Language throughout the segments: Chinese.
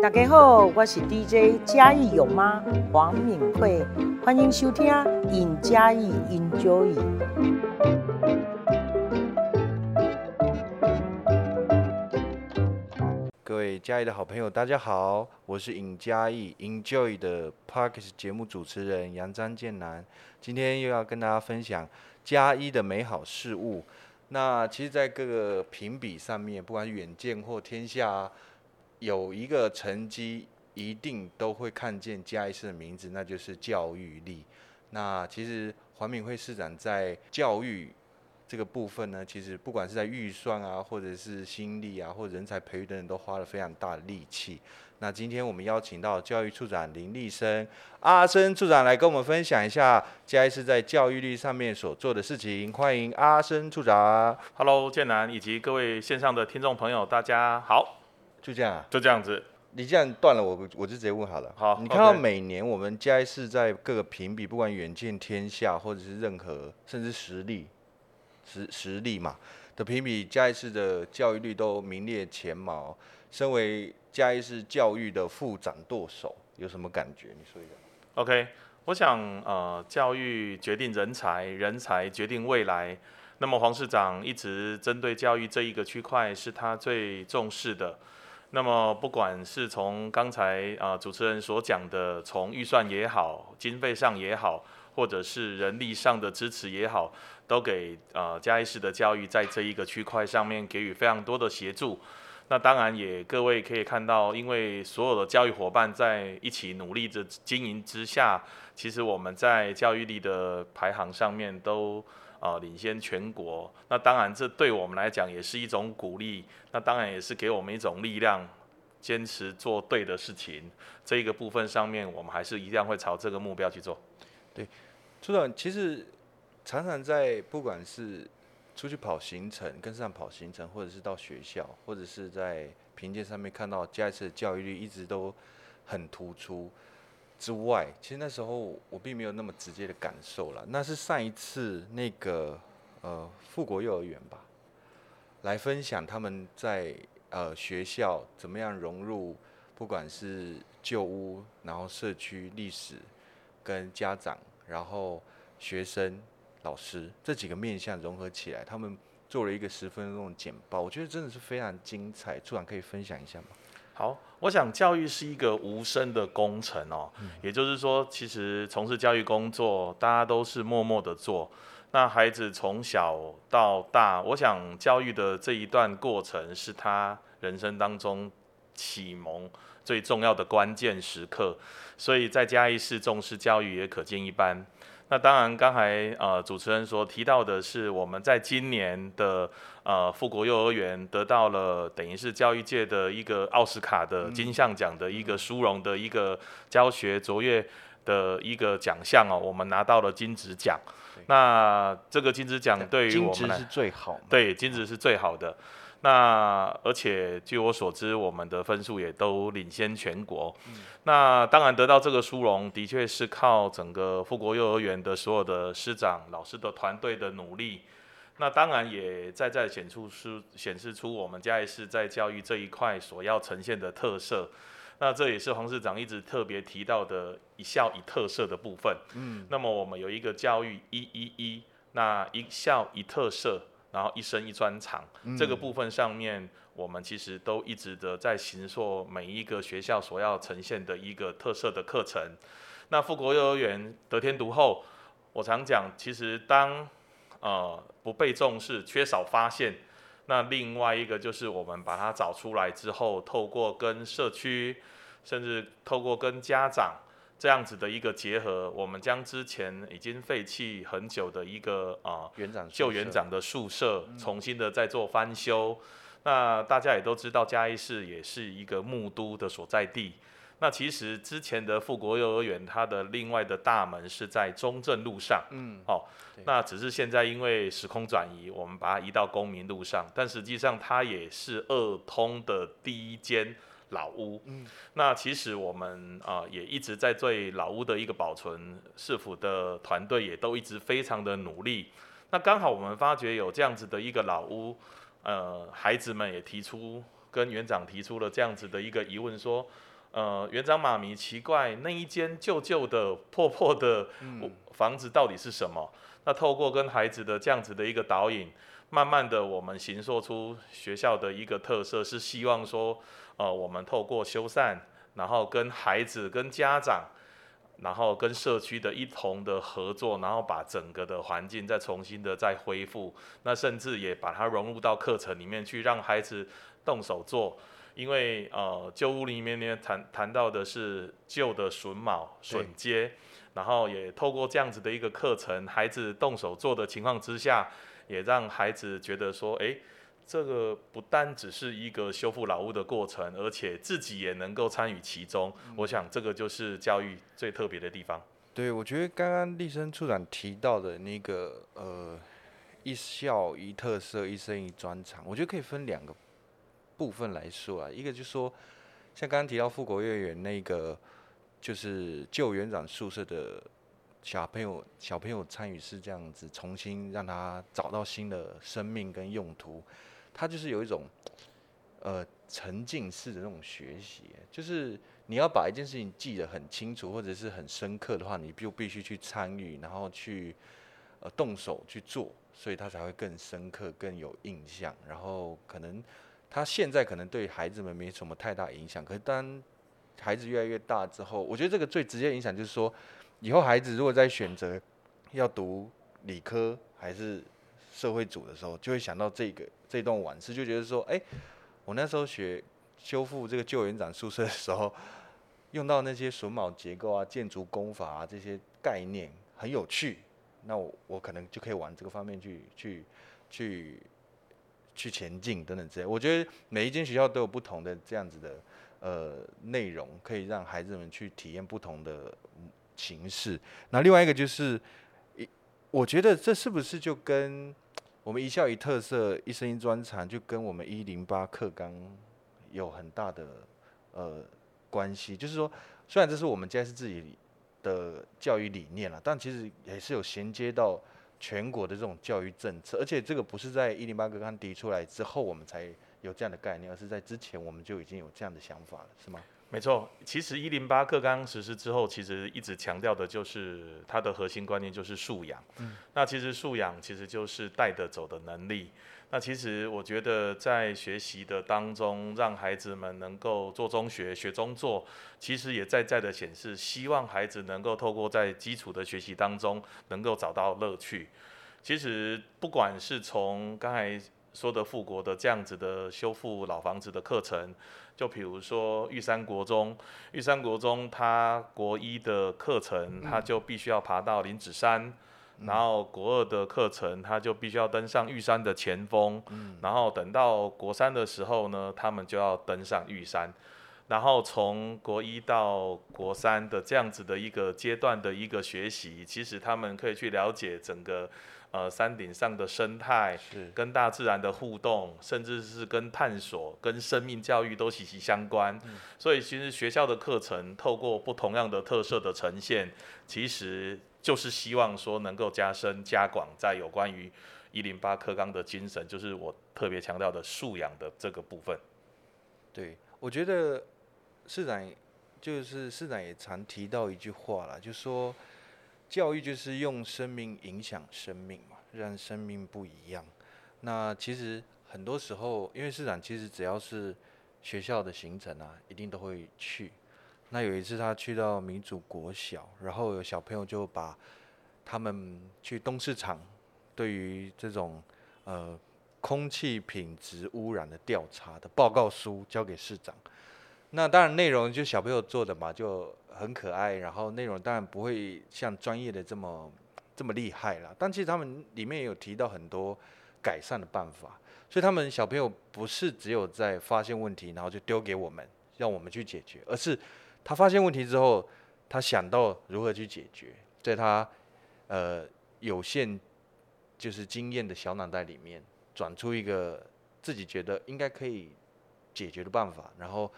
大家好，我是 DJ 嘉义有妈黄敏慧，欢迎收听《尹嘉义 Enjoy》。各位嘉义的好朋友，大家好，我是尹嘉义 Enjoy 的 Podcast 节目主持人杨张建南，今天又要跟大家分享嘉义的美好事物。那其实，在各个评比上面，不管是远见或天下，有一个成绩一定都会看见嘉义市的名字，那就是教育力。那其实黄敏惠市长在教育这个部分呢，其实不管是在预算啊，或者是心力啊，或者人才培育等等，都花了非常大的力气。那今天我们邀请到教育处长林立生，阿生处长来跟我们分享一下嘉义市在教育力上面所做的事情。欢迎阿生处长。Hello，建南以及各位线上的听众朋友，大家好。就这样啊？就这样子。你这样断了我，我就直接问好了。好，你看到每年我们嘉义市在各个评比，不管远见天下或者是任何，甚至实力实实力嘛的评比，嘉义市的教育率都名列前茅。身为嘉义市教育的副掌舵手，有什么感觉？你说一下。OK，我想呃，教育决定人才，人才决定未来。那么黄市长一直针对教育这一个区块是他最重视的。那么不管是从刚才啊、主持人所讲的，从预算也好，经费上也好，或者是人力上的支持也好，都给呃嘉义市的教育在这一个区块上面给予非常多的协助。那当然也各位可以看到，因为所有的教育伙伴在一起努力着经营之下，其实我们在教育力的排行上面都啊、领先全国。那当然这对我们来讲也是一种鼓励，那当然也是给我们一种力量，坚持做对的事情。这一个部分上面，我们还是一样会朝这个目标去做。对，处长其实常常在不管是出去跑行程，跟上跑行程，或者是到学校，或者是在评鉴上面看到嘉义市的教育率一直都很突出之外，其实那时候我并没有那么直接的感受了。那是上一次那个呃富国幼儿园吧，来分享他们在呃学校怎么样融入，不管是旧屋，然后社区历史，跟家长，然后学生。老师这几个面向融合起来，他们做了一个十分钟的简报，我觉得真的是非常精彩。处长可以分享一下吗？好，我想教育是一个无声的工程哦，嗯、也就是说，其实从事教育工作，大家都是默默的做。那孩子从小到大，我想教育的这一段过程是他人生当中启蒙最重要的关键时刻，所以在嘉义市重视教育也可见一斑。那当然，刚才呃主持人所提到的是，我们在今年的呃富国幼儿园得到了等于是教育界的一个奥斯卡的金像奖的一个殊荣的一个教学卓越的一个奖项哦，我们拿到了金质奖。那这个金质奖对于我们来，金质是最好，对，金质是最好的。那而且据我所知，我们的分数也都领先全国。嗯、那当然得到这个殊荣，的确是靠整个富国幼儿园的所有的师长、老师的团队的努力。那当然也在在显出出显示出我们嘉义市在教育这一块所要呈现的特色。那这也是黄市长一直特别提到的一校一特色的部分。嗯。那么我们有一个教育一一一，那一校一特色。然后一生一专长，嗯、这个部分上面，我们其实都一直的在行塑每一个学校所要呈现的一个特色的课程。那富国幼儿园得天独厚，我常讲，其实当呃不被重视、缺少发现，那另外一个就是我们把它找出来之后，透过跟社区，甚至透过跟家长。这样子的一个结合，我们将之前已经废弃很久的一个啊园长旧园长的宿舍，重新的再做翻修。嗯、那大家也都知道，嘉义市也是一个木都的所在地。那其实之前的富国幼儿园，它的另外的大门是在中正路上。嗯，哦，那只是现在因为时空转移，我们把它移到公民路上。但实际上，它也是二通的第一间。老屋，嗯，那其实我们啊、呃、也一直在对老屋的一个保存，市府的团队也都一直非常的努力。那刚好我们发觉有这样子的一个老屋，呃，孩子们也提出跟园长提出了这样子的一个疑问，说，呃，园长妈咪奇怪，那一间旧旧的破破的房子到底是什么？嗯、那透过跟孩子的这样子的一个导引，慢慢的我们形塑出学校的一个特色，是希望说，呃，我们透过修缮，然后跟孩子、跟家长。然后跟社区的一同的合作，然后把整个的环境再重新的再恢复，那甚至也把它融入到课程里面去，让孩子动手做。因为呃旧屋里面呢谈谈到的是旧的榫卯榫接，然后也透过这样子的一个课程，孩子动手做的情况之下，也让孩子觉得说，哎。这个不单只是一个修复老屋的过程，而且自己也能够参与其中。嗯、我想这个就是教育最特别的地方。对，我觉得刚刚立生处长提到的那个呃一校一特色一生一专长，我觉得可以分两个部分来说啊。一个就是说，像刚刚提到富国幼儿园那个，就是旧园长宿舍的小朋友小朋友参与是这样子，重新让他找到新的生命跟用途。他就是有一种，呃，沉浸式的那种学习，就是你要把一件事情记得很清楚或者是很深刻的话，你就必须去参与，然后去呃动手去做，所以他才会更深刻、更有印象。然后可能他现在可能对孩子们没什么太大影响，可是当孩子越来越大之后，我觉得这个最直接影响就是说，以后孩子如果在选择要读理科还是社会组的时候，就会想到这个这段往事，就觉得说，哎、我那时候学修复这个旧园长宿舍的时候，用到那些榫卯结构啊、建筑工法啊这些概念很有趣，那我我可能就可以往这个方面去去去去前进等等之类。我觉得每一间学校都有不同的这样子的呃内容，可以让孩子们去体验不同的形式。那另外一个就是，一我觉得这是不是就跟我们一校一特色，一声音专长，就跟我们一零八课纲有很大的呃关系。就是说，虽然这是我们家是自己的教育理念了，但其实也是有衔接到全国的这种教育政策。而且这个不是在一零八课纲提出来之后，我们才有这样的概念，而是在之前我们就已经有这样的想法了，是吗？没错，其实一零八课纲实施之后，其实一直强调的就是它的核心观念就是素养。嗯，那其实素养其实就是带得走的能力。那其实我觉得在学习的当中，让孩子们能够做中学、学中做，其实也在在的显示，希望孩子能够透过在基础的学习当中，能够找到乐趣。其实不管是从刚才说的复国的这样子的修复老房子的课程。就比如说玉山国中，玉山国中它国一的课程，它就必须要爬到林子山，嗯、然后国二的课程，他就必须要登上玉山的前峰，嗯、然后等到国三的时候呢，他们就要登上玉山，然后从国一到国三的这样子的一个阶段的一个学习，其实他们可以去了解整个。呃，山顶上的生态，是跟大自然的互动，甚至是跟探索、跟生命教育都息息相关。嗯、所以，其实学校的课程透过不同样的特色的呈现，其实就是希望说能够加深、加广在有关于一零八课纲的精神，就是我特别强调的素养的这个部分。对，我觉得市长就是市长也常提到一句话啦，就说。教育就是用生命影响生命嘛，让生命不一样。那其实很多时候，因为市长其实只要是学校的行程啊，一定都会去。那有一次他去到民主国小，然后有小朋友就把他们去东市场对于这种呃空气品质污染的调查的报告书交给市长。那当然内容就小朋友做的嘛，就。很可爱，然后内容当然不会像专业的这么这么厉害啦。但其实他们里面也有提到很多改善的办法，所以他们小朋友不是只有在发现问题，然后就丢给我们，让我们去解决，而是他发现问题之后，他想到如何去解决，在他呃有限就是经验的小脑袋里面，转出一个自己觉得应该可以解决的办法，然后。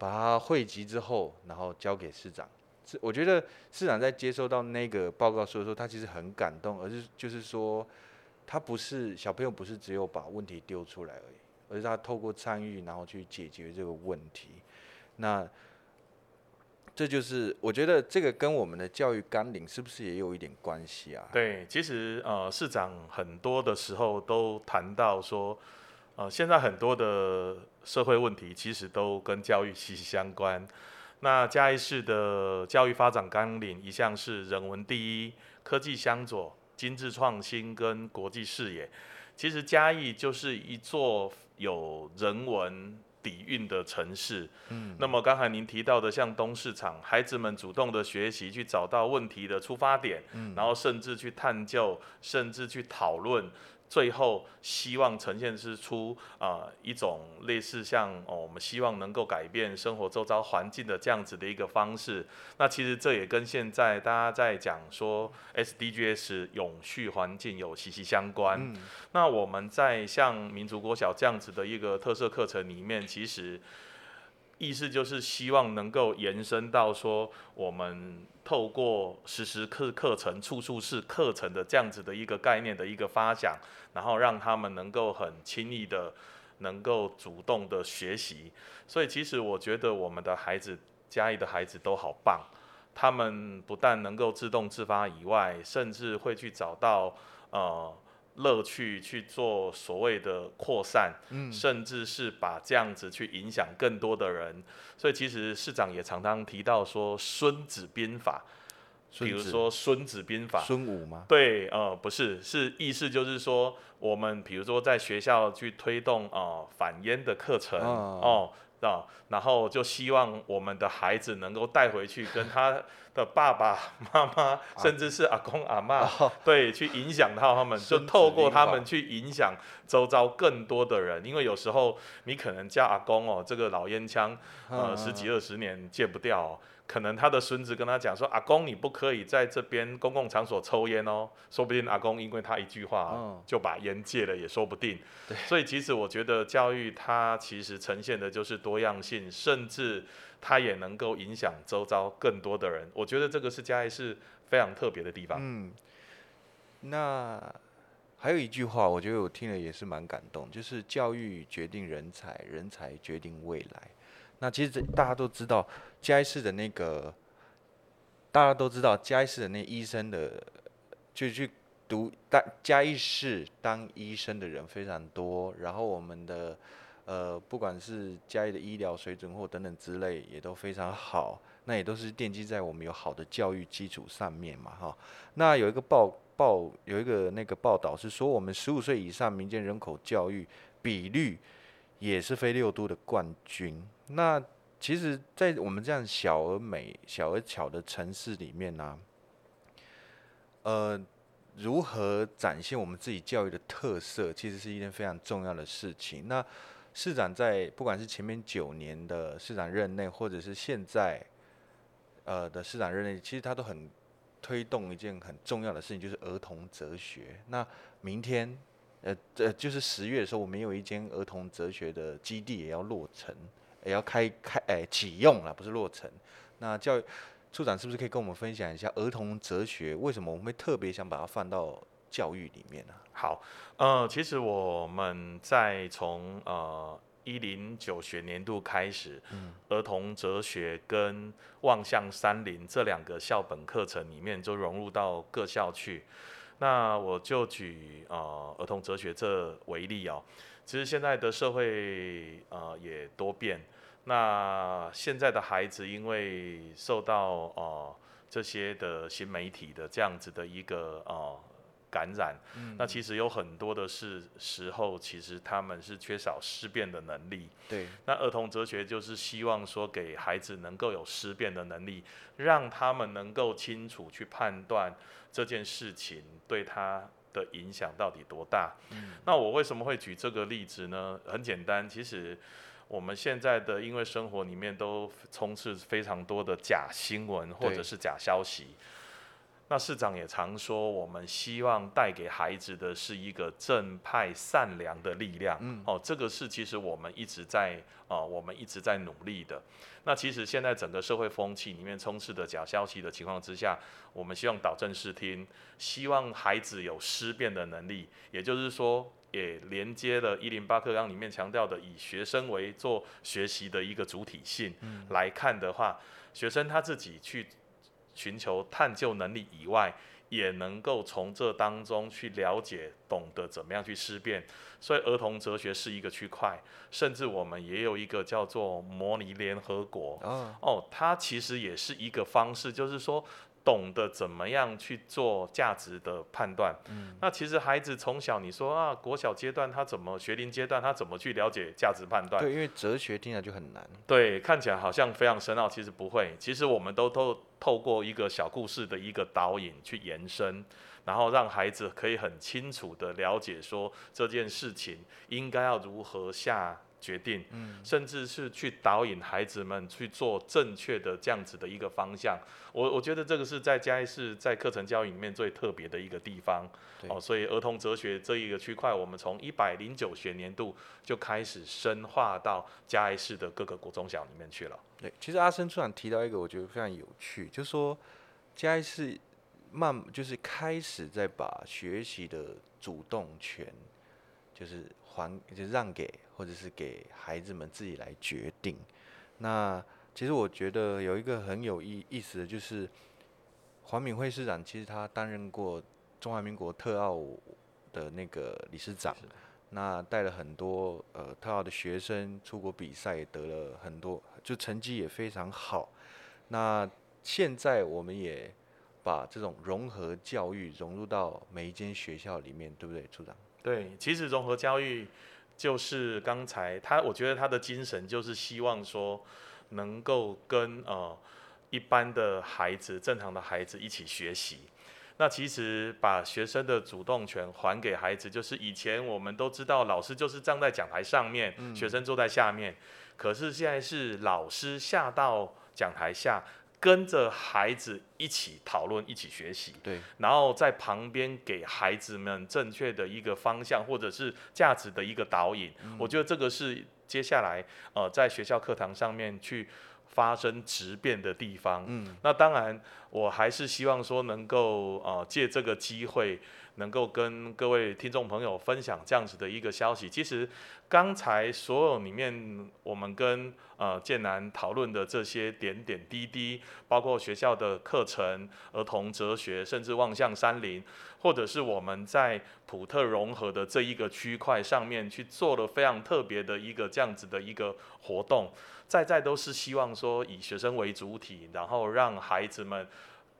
把它汇集之后，然后交给市长。是我觉得市长在接收到那个报告书的时候，他其实很感动，而是就是说，他不是小朋友，不是只有把问题丢出来而已，而是他透过参与，然后去解决这个问题。那这就是我觉得这个跟我们的教育纲领是不是也有一点关系啊？对，其实呃，市长很多的时候都谈到说，呃，现在很多的社会问题其实都跟教育息息相关。那嘉义市的教育发展纲领一向是人文第一、科技相左、精致创新跟国际视野。其实嘉义就是一座有人文底蕴的城市。嗯，那么刚才您提到的，像东市场，孩子们主动的学习，去找到问题的出发点，嗯，然后甚至去探究，甚至去讨论。最后，希望呈现是出啊、呃、一种类似像哦，我们希望能够改变生活周遭环境的这样子的一个方式。那其实这也跟现在大家在讲说 SDGs 永续环境有息息相关。嗯、那我们在像民族国小这样子的一个特色课程里面，其实。意思就是希望能够延伸到说，我们透过时时课课程、处处是课程的这样子的一个概念的一个发想，然后让他们能够很轻易的能够主动的学习。所以其实我觉得我们的孩子，家里的孩子都好棒，他们不但能够自动自发以外，甚至会去找到呃。乐趣去做所谓的扩散，嗯，甚至是把这样子去影响更多的人。所以其实市长也常常提到说《孙子兵法》，比如说《孙子兵法》，孙武吗？对，呃，不是，是意思就是说，我们比如说在学校去推动呃反烟的课程哦。哦啊，然后就希望我们的孩子能够带回去，跟他的爸爸妈妈，甚至是阿公阿嬷，对，去影响到他们，就透过他们去影响周遭更多的人。因为有时候你可能叫阿公哦，这个老烟枪，呃，十几二十年戒不掉哦。可能他的孙子跟他讲说：“阿公，你不可以在这边公共场所抽烟哦。”说不定阿公因为他一句话就把烟戒了，也说不定。对，所以其实我觉得教育它其实呈现的就是多样性，甚至它也能够影响周遭更多的人。我觉得这个是嘉义是非常特别的地方。嗯，那还有一句话，我觉得我听了也是蛮感动，就是教育决定人才，人才决定未来。那其实大家都知道，嘉义市的那个，大家都知道嘉义市的那医生的，就去读大嘉义市当医生的人非常多。然后我们的呃，不管是嘉义的医疗水准或等等之类，也都非常好。那也都是奠基在我们有好的教育基础上面嘛，哈。那有一个报报有一个那个报道是说，我们十五岁以上民间人口教育比率也是非六都的冠军。那其实，在我们这样小而美、小而巧的城市里面呢、呃，如何展现我们自己教育的特色，其实是一件非常重要的事情。那市长在不管是前面九年的市长任内，或者是现在呃的市长任内，其实他都很推动一件很重要的事情，就是儿童哲学。那明天，呃，这就是十月的时候，我们有一间儿童哲学的基地也要落成。也要开开诶启用了，不是落成。那教育处长是不是可以跟我们分享一下儿童哲学？为什么我们会特别想把它放到教育里面呢？好，呃，其实我们在从呃一零九学年度开始，嗯，儿童哲学跟望向山林这两个校本课程里面就融入到各校去。那我就举呃儿童哲学这为例哦。其实现在的社会呃也多变，那现在的孩子因为受到呃这些的新媒体的这样子的一个呃感染，嗯、那其实有很多的是时候，其实他们是缺少思辨的能力。对，那儿童哲学就是希望说给孩子能够有思辨的能力，让他们能够清楚去判断这件事情对他。的影响到底多大？嗯，那我为什么会举这个例子呢？很简单，其实我们现在的因为生活里面都充斥非常多的假新闻或者是假消息。那市长也常说，我们希望带给孩子的是一个正派善良的力量。嗯，哦，这个是其实我们一直在啊、呃，我们一直在努力的。那其实现在整个社会风气里面充斥的假消息的情况之下，我们希望导正视听，希望孩子有思辨的能力。也就是说，也连接了一零八课纲里面强调的以学生为做学习的一个主体性、嗯、来看的话，学生他自己去。寻求探究能力以外，也能够从这当中去了解、懂得怎么样去思辨。所以，儿童哲学是一个区块，甚至我们也有一个叫做模拟联合国。哦，哦，它其实也是一个方式，就是说。懂得怎么样去做价值的判断。嗯，那其实孩子从小你说啊，国小阶段他怎么学龄阶段他怎么去了解价值判断？对，因为哲学听起来就很难。对，看起来好像非常深奥，其实不会。其实我们都透透过一个小故事的一个导引去延伸，然后让孩子可以很清楚的了解说这件事情应该要如何下。决定，甚至是去导引孩子们去做正确的这样子的一个方向。我我觉得这个是在嘉义市在课程教育里面最特别的一个地方。哦，所以儿童哲学这一个区块，我们从一百零九学年度就开始深化到嘉义市的各个国中小里面去了。对，其实阿生处长提到一个我觉得非常有趣，就是说嘉义市慢就是开始在把学习的主动权就是还就是让给。或者是给孩子们自己来决定。那其实我觉得有一个很有意意思的，就是黄敏惠市长，其实他担任过中华民国特奥的那个理事长，那带了很多呃特奥的学生出国比赛，也得了很多，就成绩也非常好。那现在我们也把这种融合教育融入到每一间学校里面，对不对，处长？对，其实融合教育。就是刚才他，我觉得他的精神就是希望说，能够跟呃一般的孩子、正常的孩子一起学习。那其实把学生的主动权还给孩子，就是以前我们都知道，老师就是站在讲台上面，学生坐在下面。可是现在是老师下到讲台下。跟着孩子一起讨论，一起学习，对，然后在旁边给孩子们正确的一个方向，或者是价值的一个导引。嗯、我觉得这个是接下来呃在学校课堂上面去发生质变的地方。嗯，那当然我还是希望说能够呃借这个机会。能够跟各位听众朋友分享这样子的一个消息。其实刚才所有里面，我们跟呃建南讨论的这些点点滴滴，包括学校的课程、儿童哲学，甚至望向山林，或者是我们在普特融合的这一个区块上面去做了非常特别的一个这样子的一个活动，在在都是希望说以学生为主体，然后让孩子们。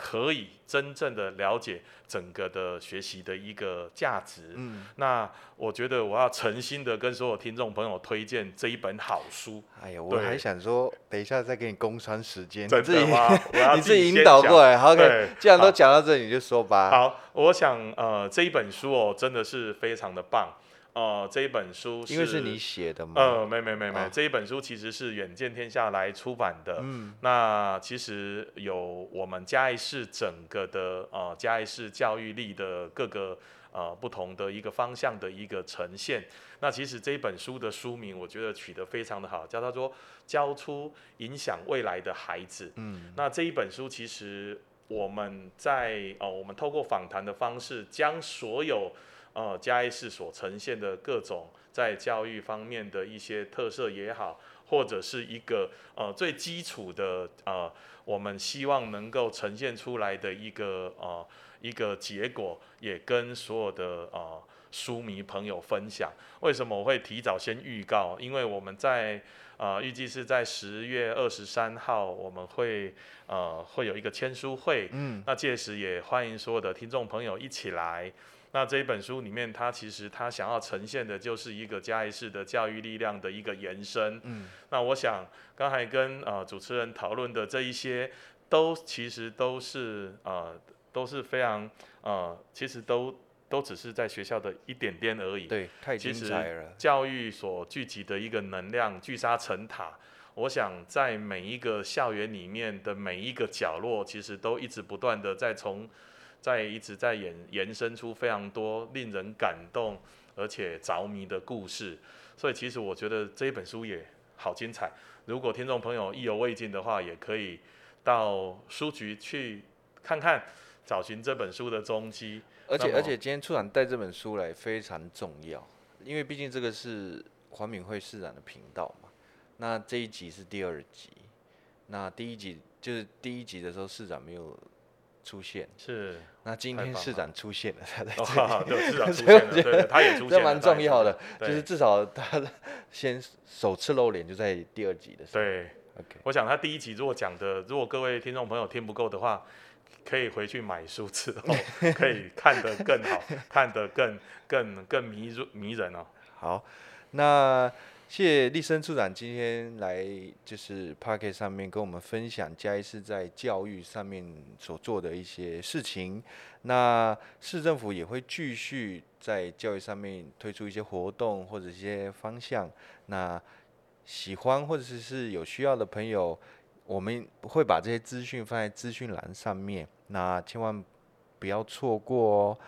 可以真正的了解整个的学习的一个价值。嗯，那我觉得我要诚心的跟所有听众朋友推荐这一本好书。哎呀，我还想说，等一下再给你工商时间，你自己？你自己引导过来。好，OK，既然都讲到这里，你就说吧。好，我想呃这一本书哦，真的是非常的棒。哦、呃，这一本书是因为是你写的吗？呃，没没没没，这一本书其实是远见天下来出版的。嗯，那其实有我们嘉义市整个的呃嘉义市教育力的各个呃不同的一个方向的一个呈现。那其实这一本书的书名我觉得取得非常的好，叫它说“教出影响未来的孩子”。嗯，那这一本书其实我们在哦、呃，我们透过访谈的方式将所有。呃，嘉义市所呈现的各种在教育方面的一些特色也好，或者是一个呃最基础的呃，我们希望能够呈现出来的一个呃一个结果，也跟所有的呃书迷朋友分享。为什么我会提早先预告？因为我们在呃预计是在十月二十三号，我们会呃会有一个签书会，嗯，那届时也欢迎所有的听众朋友一起来。那这一本书里面，它其实它想要呈现的就是一个嘉义市的教育力量的一个延伸。嗯，那我想刚才跟呃主持人讨论的这一些，都其实都是呃都是非常呃，其实都都只是在学校的一点点而已。对，太精彩了。教育所聚集的一个能量聚沙成塔，我想在每一个校园里面的每一个角落，其实都一直不断的在从。在一直在延延伸出非常多令人感动而且着迷的故事。所以其实我觉得这一本书也好精彩。如果听众朋友意犹未尽的话，也可以到书局去看看，找寻这本书的踪迹。而且而且今天处长带这本书来非常重要，因为毕竟这个是黄敏惠市长的频道嘛。那这一集是第二集，那第一集就是第一集的时候市长没有出现，是。那今天市长出现了，他在这里，对，市长出现了，对，他也出现了，这蛮重要的，就是至少他先首次露脸就在第二集的时候。对，OK。我想他第一集如果讲的，如果各位听众朋友听不够的话。可以回去买书之后，可以看得更好，看得更更更迷人迷人哦。好，那谢谢立森处长今天来就是 Podcast 上面跟我们分享嘉义市在教育上面所做的一些事情。那市政府也会继续在教育上面推出一些活动或者一些方向。那喜欢或者是是有需要的朋友。我们会把这些资讯放在资讯栏上面，那千万不要错过哦。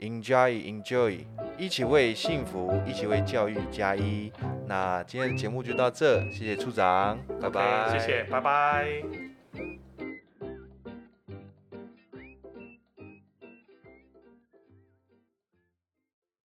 Enjoy, enjoy，一起为幸福，一起为教育加一。那今天的节目就到这，谢谢处长，拜拜谢谢，拜拜。